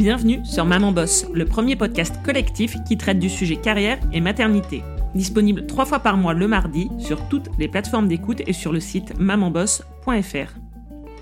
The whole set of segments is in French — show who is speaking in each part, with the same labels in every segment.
Speaker 1: Bienvenue sur Maman Boss, le premier podcast collectif qui traite du sujet carrière et maternité. Disponible trois fois par mois le mardi sur toutes les plateformes d'écoute et sur le site mamanboss.fr.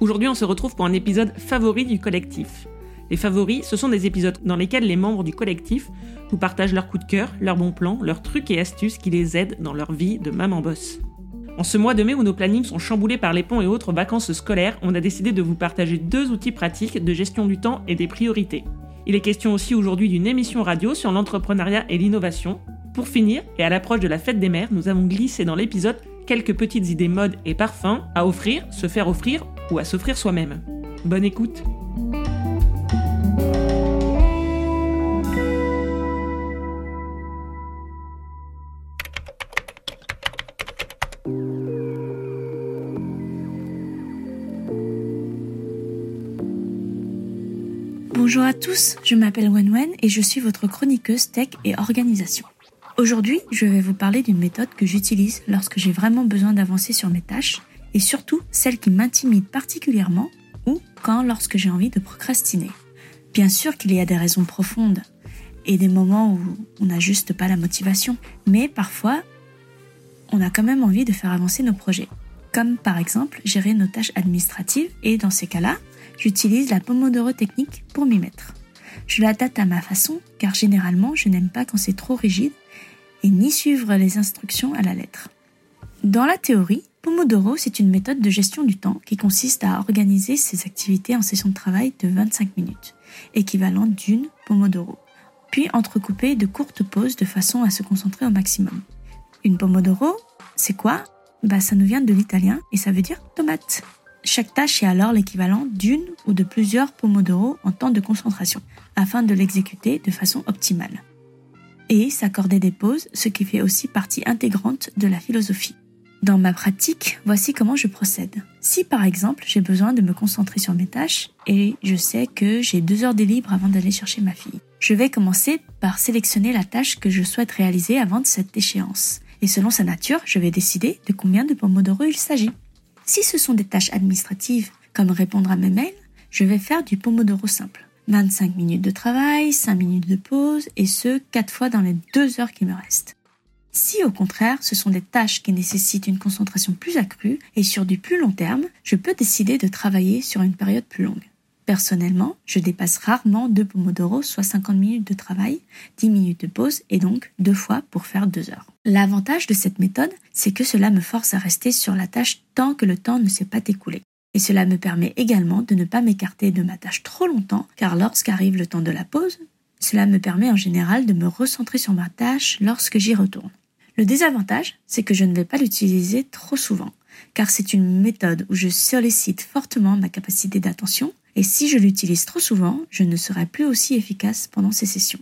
Speaker 1: Aujourd'hui, on se retrouve pour un épisode favori du collectif. Les favoris, ce sont des épisodes dans lesquels les membres du collectif vous partagent leurs coups de cœur, leurs bons plans, leurs trucs et astuces qui les aident dans leur vie de maman boss. En ce mois de mai où nos plannings sont chamboulés par les ponts et autres vacances scolaires, on a décidé de vous partager deux outils pratiques de gestion du temps et des priorités. Il est question aussi aujourd'hui d'une émission radio sur l'entrepreneuriat et l'innovation. Pour finir, et à l'approche de la fête des mères, nous avons glissé dans l'épisode quelques petites idées mode et parfums à offrir, se faire offrir ou à s'offrir soi-même. Bonne écoute
Speaker 2: Bonjour à tous, je m'appelle Wenwen et je suis votre chroniqueuse tech et organisation. Aujourd'hui, je vais vous parler d'une méthode que j'utilise lorsque j'ai vraiment besoin d'avancer sur mes tâches et surtout celle qui m'intimide particulièrement ou quand lorsque j'ai envie de procrastiner. Bien sûr qu'il y a des raisons profondes et des moments où on n'a juste pas la motivation, mais parfois on a quand même envie de faire avancer nos projets, comme par exemple gérer nos tâches administratives et dans ces cas-là, j'utilise la Pomodoro technique pour m'y mettre. Je l'adapte à ma façon car généralement je n'aime pas quand c'est trop rigide et ni suivre les instructions à la lettre. Dans la théorie, Pomodoro, c'est une méthode de gestion du temps qui consiste à organiser ses activités en session de travail de 25 minutes, équivalent d'une Pomodoro, puis entrecoupée de courtes pauses de façon à se concentrer au maximum. Une Pomodoro, c'est quoi? Bah ça nous vient de l'italien et ça veut dire tomate. Chaque tâche est alors l'équivalent d'une ou de plusieurs pomodoro en temps de concentration, afin de l'exécuter de façon optimale. Et s'accorder des pauses, ce qui fait aussi partie intégrante de la philosophie. Dans ma pratique, voici comment je procède. Si par exemple j'ai besoin de me concentrer sur mes tâches et je sais que j'ai deux heures de libre avant d'aller chercher ma fille, je vais commencer par sélectionner la tâche que je souhaite réaliser avant cette échéance. Et selon sa nature, je vais décider de combien de pomodoro il s'agit. Si ce sont des tâches administratives, comme répondre à mes mails, je vais faire du Pomodoro simple. 25 minutes de travail, 5 minutes de pause, et ce, 4 fois dans les 2 heures qui me restent. Si au contraire, ce sont des tâches qui nécessitent une concentration plus accrue et sur du plus long terme, je peux décider de travailler sur une période plus longue. Personnellement, je dépasse rarement deux Pomodoro, soit 50 minutes de travail, 10 minutes de pause et donc deux fois pour faire deux heures. L'avantage de cette méthode, c'est que cela me force à rester sur la tâche tant que le temps ne s'est pas écoulé. Et cela me permet également de ne pas m'écarter de ma tâche trop longtemps, car lorsqu'arrive le temps de la pause, cela me permet en général de me recentrer sur ma tâche lorsque j'y retourne. Le désavantage, c'est que je ne vais pas l'utiliser trop souvent, car c'est une méthode où je sollicite fortement ma capacité d'attention et si je l'utilise trop souvent, je ne serai plus aussi efficace pendant ces sessions.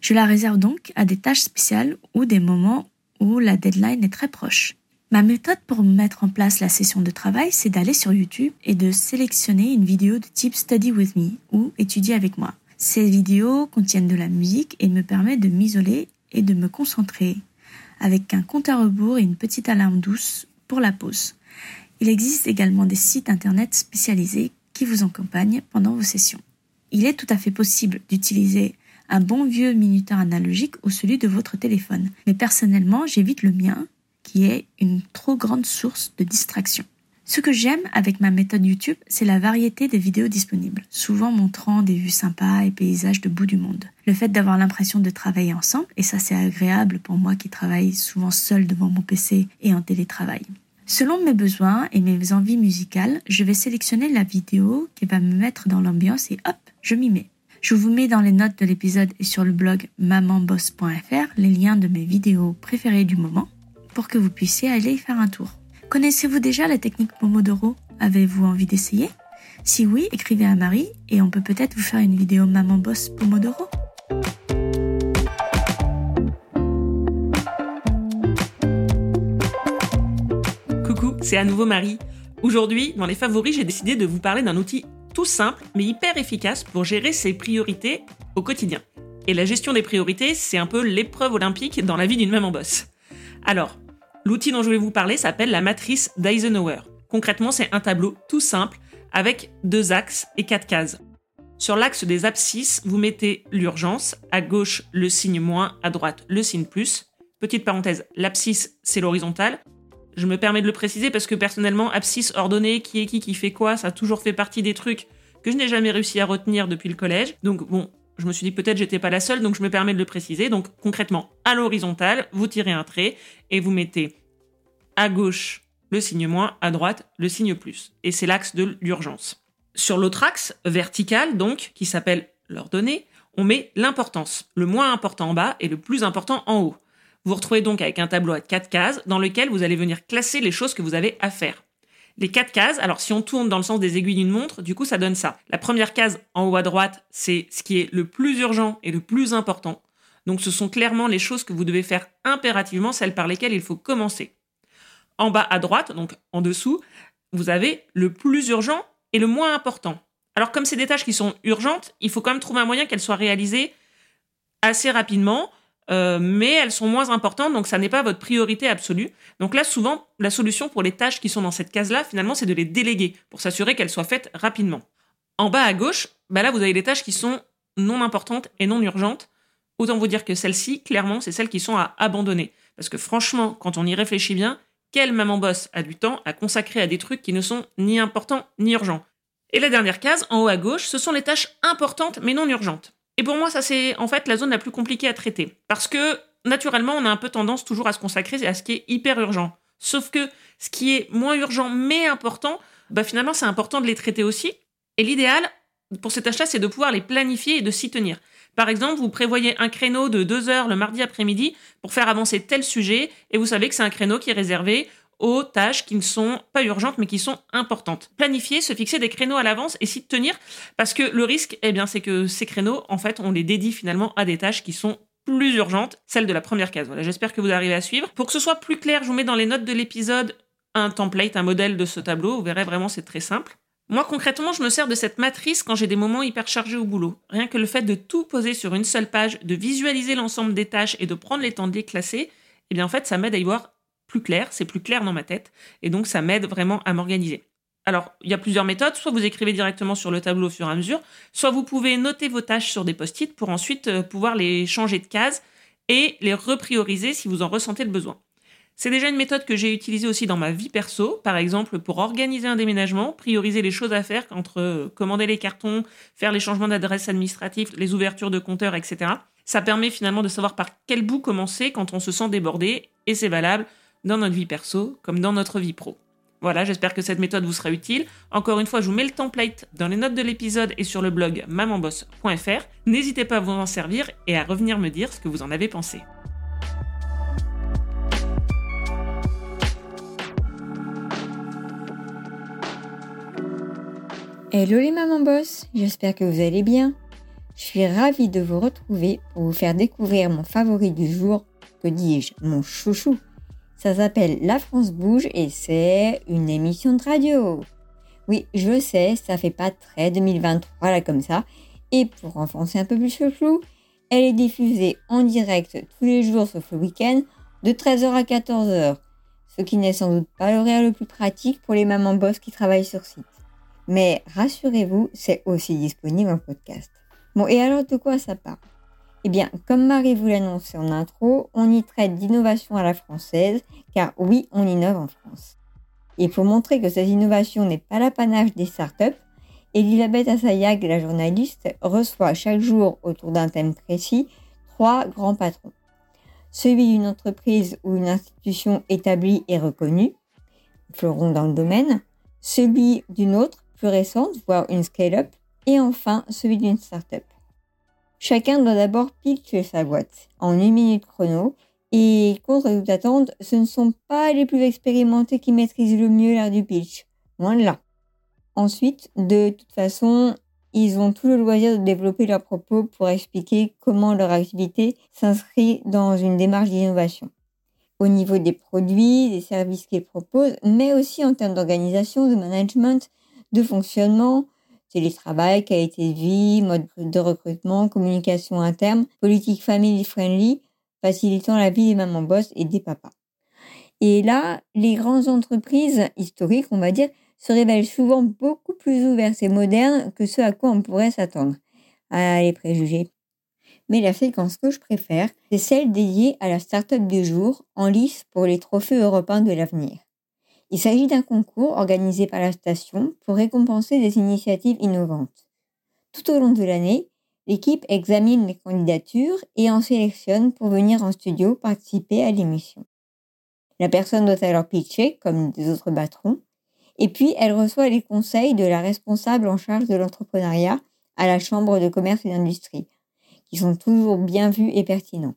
Speaker 2: Je la réserve donc à des tâches spéciales ou des moments où la deadline est très proche. Ma méthode pour mettre en place la session de travail, c'est d'aller sur YouTube et de sélectionner une vidéo de type Study with me ou étudier avec moi. Ces vidéos contiennent de la musique et me permettent de m'isoler et de me concentrer avec un compte à rebours et une petite alarme douce la pause. Il existe également des sites internet spécialisés vous accompagne pendant vos sessions. Il est tout à fait possible d'utiliser un bon vieux minuteur analogique ou celui de votre téléphone, mais personnellement j'évite le mien qui est une trop grande source de distraction. Ce que j'aime avec ma méthode YouTube, c'est la variété des vidéos disponibles, souvent montrant des vues sympas et paysages de bout du monde. Le fait d'avoir l'impression de travailler ensemble, et ça c'est agréable pour moi qui travaille souvent seul devant mon PC et en télétravail. Selon mes besoins et mes envies musicales, je vais sélectionner la vidéo qui va me mettre dans l'ambiance et hop, je m'y mets. Je vous mets dans les notes de l'épisode et sur le blog mamanboss.fr les liens de mes vidéos préférées du moment pour que vous puissiez aller y faire un tour. Connaissez-vous déjà la technique Pomodoro Avez-vous envie d'essayer? Si oui, écrivez à Marie et on peut peut-être vous faire une vidéo Maman Boss Pomodoro.
Speaker 1: C'est à nouveau Marie. Aujourd'hui, dans les favoris, j'ai décidé de vous parler d'un outil tout simple mais hyper efficace pour gérer ses priorités au quotidien. Et la gestion des priorités, c'est un peu l'épreuve olympique dans la vie d'une même en boss. Alors, l'outil dont je vais vous parler s'appelle la matrice d'Eisenhower. Concrètement, c'est un tableau tout simple avec deux axes et quatre cases. Sur l'axe des abscisses, vous mettez l'urgence, à gauche le signe moins, à droite le signe plus. Petite parenthèse, l'abscisse c'est l'horizontale. Je me permets de le préciser parce que personnellement, abscisse ordonnée, qui est qui, qui fait quoi, ça a toujours fait partie des trucs que je n'ai jamais réussi à retenir depuis le collège. Donc bon, je me suis dit peut-être j'étais pas la seule, donc je me permets de le préciser. Donc concrètement, à l'horizontale, vous tirez un trait et vous mettez à gauche le signe moins, à droite le signe plus. Et c'est l'axe de l'urgence. Sur l'autre axe, vertical donc, qui s'appelle l'ordonnée, on met l'importance, le moins important en bas et le plus important en haut. Vous vous retrouvez donc avec un tableau à quatre cases dans lequel vous allez venir classer les choses que vous avez à faire. Les quatre cases, alors si on tourne dans le sens des aiguilles d'une montre, du coup ça donne ça. La première case en haut à droite, c'est ce qui est le plus urgent et le plus important. Donc ce sont clairement les choses que vous devez faire impérativement, celles par lesquelles il faut commencer. En bas à droite, donc en dessous, vous avez le plus urgent et le moins important. Alors comme c'est des tâches qui sont urgentes, il faut quand même trouver un moyen qu'elles soient réalisées assez rapidement euh, mais elles sont moins importantes, donc ça n'est pas votre priorité absolue. Donc là, souvent, la solution pour les tâches qui sont dans cette case-là, finalement, c'est de les déléguer pour s'assurer qu'elles soient faites rapidement. En bas à gauche, bah là, vous avez les tâches qui sont non importantes et non urgentes. Autant vous dire que celles-ci, clairement, c'est celles qui sont à abandonner. Parce que franchement, quand on y réfléchit bien, quelle maman boss a du temps à consacrer à des trucs qui ne sont ni importants ni urgents? Et la dernière case, en haut à gauche, ce sont les tâches importantes mais non urgentes. Et pour moi, ça c'est en fait la zone la plus compliquée à traiter. Parce que naturellement, on a un peu tendance toujours à se consacrer à ce qui est hyper urgent. Sauf que ce qui est moins urgent mais important, bah finalement c'est important de les traiter aussi. Et l'idéal pour ces tâches-là, c'est de pouvoir les planifier et de s'y tenir. Par exemple, vous prévoyez un créneau de deux heures le mardi après-midi pour faire avancer tel sujet, et vous savez que c'est un créneau qui est réservé aux tâches qui ne sont pas urgentes mais qui sont importantes. Planifier, se fixer des créneaux à l'avance et s'y tenir parce que le risque, eh bien, c'est que ces créneaux, en fait, on les dédie finalement à des tâches qui sont plus urgentes, celles de la première case. Voilà, j'espère que vous arrivez à suivre. Pour que ce soit plus clair, je vous mets dans les notes de l'épisode un template, un modèle de ce tableau. Vous verrez vraiment, c'est très simple. Moi, concrètement, je me sers de cette matrice quand j'ai des moments hyper chargés au boulot. Rien que le fait de tout poser sur une seule page, de visualiser l'ensemble des tâches et de prendre les temps de les classer, eh bien, en fait, ça m'aide à y voir plus clair, c'est plus clair dans ma tête, et donc ça m'aide vraiment à m'organiser. Alors, il y a plusieurs méthodes, soit vous écrivez directement sur le tableau au fur et à mesure, soit vous pouvez noter vos tâches sur des post-it pour ensuite euh, pouvoir les changer de case et les reprioriser si vous en ressentez le besoin. C'est déjà une méthode que j'ai utilisée aussi dans ma vie perso, par exemple pour organiser un déménagement, prioriser les choses à faire entre euh, commander les cartons, faire les changements d'adresse administrative, les ouvertures de compteurs, etc. Ça permet finalement de savoir par quel bout commencer quand on se sent débordé, et c'est valable dans notre vie perso comme dans notre vie pro. Voilà, j'espère que cette méthode vous sera utile. Encore une fois, je vous mets le template dans les notes de l'épisode et sur le blog mamanboss.fr. N'hésitez pas à vous en servir et à revenir me dire ce que vous en avez pensé.
Speaker 3: Hello les mamans boss, j'espère que vous allez bien. Je suis ravie de vous retrouver pour vous faire découvrir mon favori du jour, que dis-je, mon chouchou. Ça s'appelle La France bouge et c'est une émission de radio. Oui, je sais, ça fait pas très 2023 là comme ça. Et pour renforcer un peu plus le flou, elle est diffusée en direct tous les jours sauf le week-end de 13h à 14h. Ce qui n'est sans doute pas l'horaire le plus pratique pour les mamans boss qui travaillent sur site. Mais rassurez-vous, c'est aussi disponible en podcast. Bon, et alors de quoi ça parle? Eh bien, comme Marie vous l'annonçait en intro, on y traite d'innovation à la française, car oui, on innove en France. Et pour montrer que cette innovation n'est pas l'apanage des startups, Elisabeth Assayag, la journaliste, reçoit chaque jour autour d'un thème précis trois grands patrons. Celui d'une entreprise ou une institution établie et reconnue, fleuron dans le domaine, celui d'une autre, plus récente, voire une scale-up, et enfin celui d'une startup. Chacun doit d'abord pitcher sa boîte en une minute chrono. Et contre toute attente, ce ne sont pas les plus expérimentés qui maîtrisent le mieux l'art du pitch. Loin de là. Ensuite, de toute façon, ils ont tout le loisir de développer leurs propos pour expliquer comment leur activité s'inscrit dans une démarche d'innovation. Au niveau des produits, des services qu'ils proposent, mais aussi en termes d'organisation, de management, de fonctionnement, télétravail, qualité de vie, mode de recrutement, communication interne, politique family friendly, facilitant la vie des mamans boss et des papas. Et là, les grandes entreprises historiques, on va dire, se révèlent souvent beaucoup plus ouverts et modernes que ce à quoi on pourrait s'attendre. Ah, les préjugés. Mais la séquence que je préfère, c'est celle dédiée à la start-up du jour, en lice pour les trophées européens de l'avenir. Il s'agit d'un concours organisé par la station pour récompenser des initiatives innovantes. Tout au long de l'année, l'équipe examine les candidatures et en sélectionne pour venir en studio participer à l'émission. La personne doit alors pitcher, comme des autres patrons, et puis elle reçoit les conseils de la responsable en charge de l'entrepreneuriat à la Chambre de commerce et d'industrie, qui sont toujours bien vus et pertinents.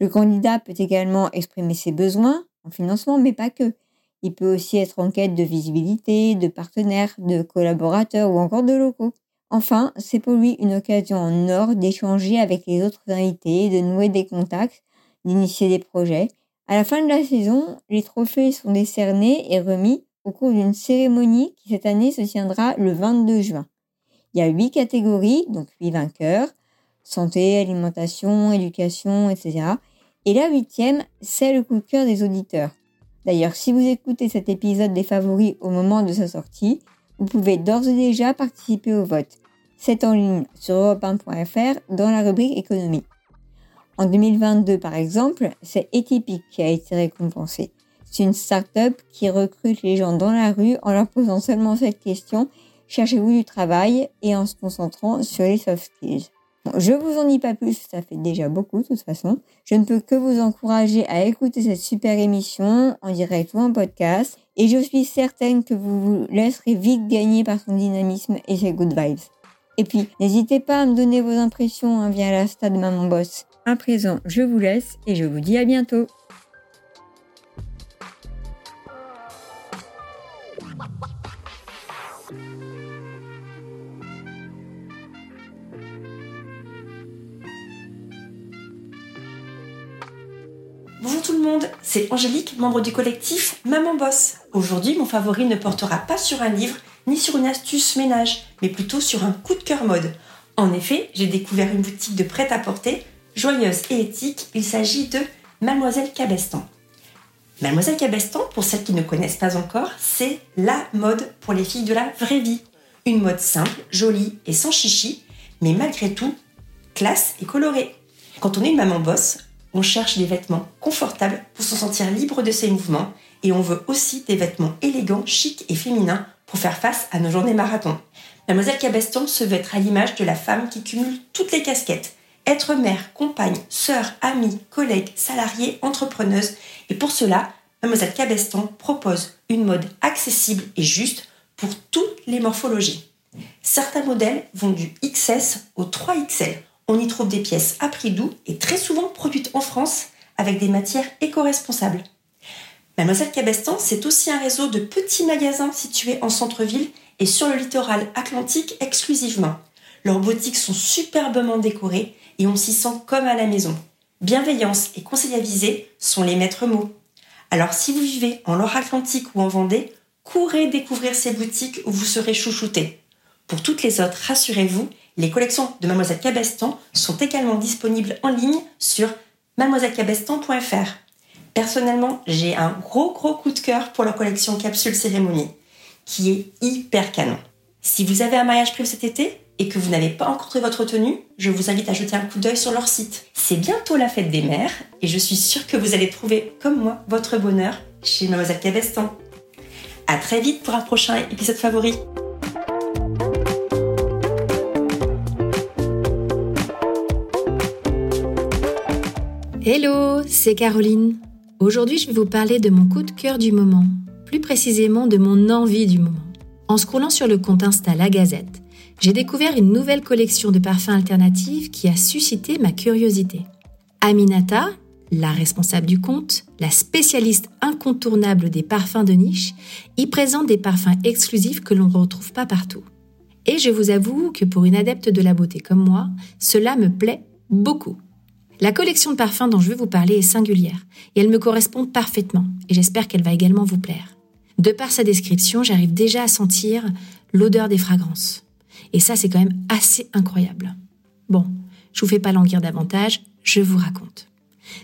Speaker 3: Le candidat peut également exprimer ses besoins en financement, mais pas que. Il peut aussi être en quête de visibilité, de partenaires, de collaborateurs ou encore de locaux. Enfin, c'est pour lui une occasion en or d'échanger avec les autres invités, de nouer des contacts, d'initier des projets. À la fin de la saison, les trophées sont décernés et remis au cours d'une cérémonie qui cette année se tiendra le 22 juin. Il y a huit catégories, donc huit vainqueurs, santé, alimentation, éducation, etc. Et la huitième, c'est le coup de cœur des auditeurs. D'ailleurs, si vous écoutez cet épisode des favoris au moment de sa sortie, vous pouvez d'ores et déjà participer au vote. C'est en ligne sur europe1.fr dans la rubrique économie. En 2022, par exemple, c'est Etypic qui a été récompensé. C'est une start-up qui recrute les gens dans la rue en leur posant seulement cette question cherchez-vous du travail? et en se concentrant sur les soft skills. Je vous en dis pas plus, ça fait déjà beaucoup de toute façon. Je ne peux que vous encourager à écouter cette super émission en direct ou en podcast et je suis certaine que vous vous laisserez vite gagner par son dynamisme et ses good vibes. Et puis, n'hésitez pas à me donner vos impressions hein, via la stade Maman Boss. À présent, je vous laisse et je vous dis à bientôt.
Speaker 4: Tout le monde, c'est Angélique, membre du collectif Maman Boss. Aujourd'hui, mon favori ne portera pas sur un livre ni sur une astuce ménage, mais plutôt sur un coup de cœur mode. En effet, j'ai découvert une boutique de prêt-à-porter, joyeuse et éthique. Il s'agit de Mademoiselle Cabestan. Mademoiselle Cabestan, pour celles qui ne connaissent pas encore, c'est la mode pour les filles de la vraie vie. Une mode simple, jolie et sans chichi, mais malgré tout, classe et colorée. Quand on est une maman boss, on cherche des vêtements confortables pour se sentir libre de ses mouvements et on veut aussi des vêtements élégants, chics et féminins pour faire face à nos journées marathon. Mademoiselle Cabeston se veut être à l'image de la femme qui cumule toutes les casquettes. Être mère, compagne, sœur, amie, collègue, salariée, entrepreneuse. Et pour cela, Mademoiselle Cabeston propose une mode accessible et juste pour toutes les morphologies. Certains modèles vont du XS au 3XL on y trouve des pièces à prix doux et très souvent produites en France avec des matières éco-responsables. Mademoiselle Cabestan, c'est aussi un réseau de petits magasins situés en centre-ville et sur le littoral atlantique exclusivement. Leurs boutiques sont superbement décorées et on s'y sent comme à la maison. Bienveillance et conseil avisé sont les maîtres mots. Alors si vous vivez en Loire-Atlantique ou en Vendée, courez découvrir ces boutiques où vous serez chouchouté. Pour toutes les autres, rassurez-vous, les collections de Mademoiselle Cabestan sont également disponibles en ligne sur mademoisellecabestan.fr. Personnellement, j'ai un gros gros coup de cœur pour leur collection Capsule Cérémonie, qui est hyper canon. Si vous avez un mariage prévu cet été et que vous n'avez pas encore trouvé votre tenue, je vous invite à jeter un coup d'œil sur leur site. C'est bientôt la fête des mères et je suis sûre que vous allez trouver, comme moi, votre bonheur chez Mademoiselle Cabestan. À très vite pour un prochain épisode favori.
Speaker 5: Hello, c'est Caroline. Aujourd'hui, je vais vous parler de mon coup de cœur du moment, plus précisément de mon envie du moment. En scrollant sur le compte Insta La Gazette, j'ai découvert une nouvelle collection de parfums alternatifs qui a suscité ma curiosité. Aminata, la responsable du compte, la spécialiste incontournable des parfums de niche, y présente des parfums exclusifs que l'on ne retrouve pas partout. Et je vous avoue que pour une adepte de la beauté comme moi, cela me plaît beaucoup. La collection de parfums dont je vais vous parler est singulière et elle me correspond parfaitement et j'espère qu'elle va également vous plaire. De par sa description, j'arrive déjà à sentir l'odeur des fragrances. Et ça, c'est quand même assez incroyable. Bon, je vous fais pas languir davantage, je vous raconte.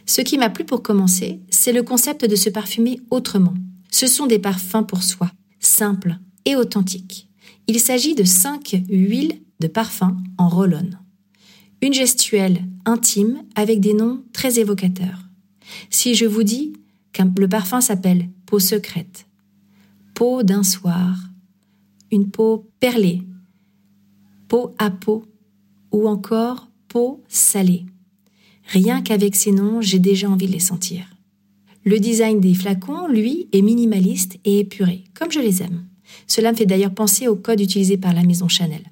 Speaker 5: Ce qui m'a plu pour commencer, c'est le concept de se parfumer autrement. Ce sont des parfums pour soi, simple et authentique. Il s'agit de 5 huiles de parfum en roll-on. Une gestuelle intime avec des noms très évocateurs. Si je vous dis que le parfum s'appelle peau secrète, peau d'un soir, une peau perlée, peau à peau ou encore peau salée. Rien qu'avec ces noms, j'ai déjà envie de les sentir. Le design des flacons, lui, est minimaliste et épuré, comme je les aime. Cela me fait d'ailleurs penser au code utilisé par la maison Chanel.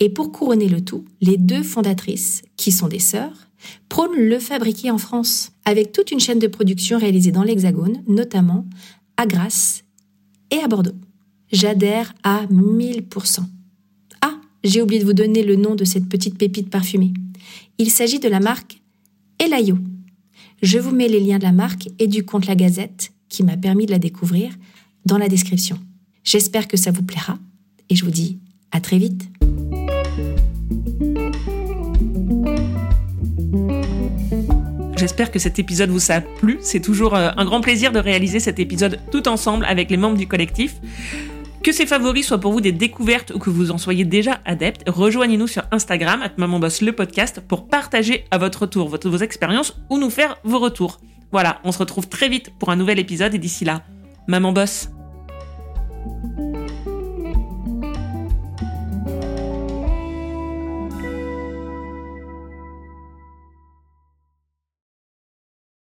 Speaker 5: Et pour couronner le tout, les deux fondatrices, qui sont des sœurs, prônent le fabriquer en France, avec toute une chaîne de production réalisée dans l'Hexagone, notamment à Grasse et à Bordeaux. J'adhère à 1000%. Ah, j'ai oublié de vous donner le nom de cette petite pépite parfumée. Il s'agit de la marque Elayo. Je vous mets les liens de la marque et du compte La Gazette, qui m'a permis de la découvrir, dans la description. J'espère que ça vous plaira et je vous dis à très vite.
Speaker 1: J'espère que cet épisode vous a plu. C'est toujours euh, un grand plaisir de réaliser cet épisode tout ensemble avec les membres du collectif. Que ces favoris soient pour vous des découvertes ou que vous en soyez déjà adepte, rejoignez-nous sur Instagram, at Boss le podcast, pour partager à votre tour vos expériences ou nous faire vos retours. Voilà, on se retrouve très vite pour un nouvel épisode et d'ici là, Maman Boss.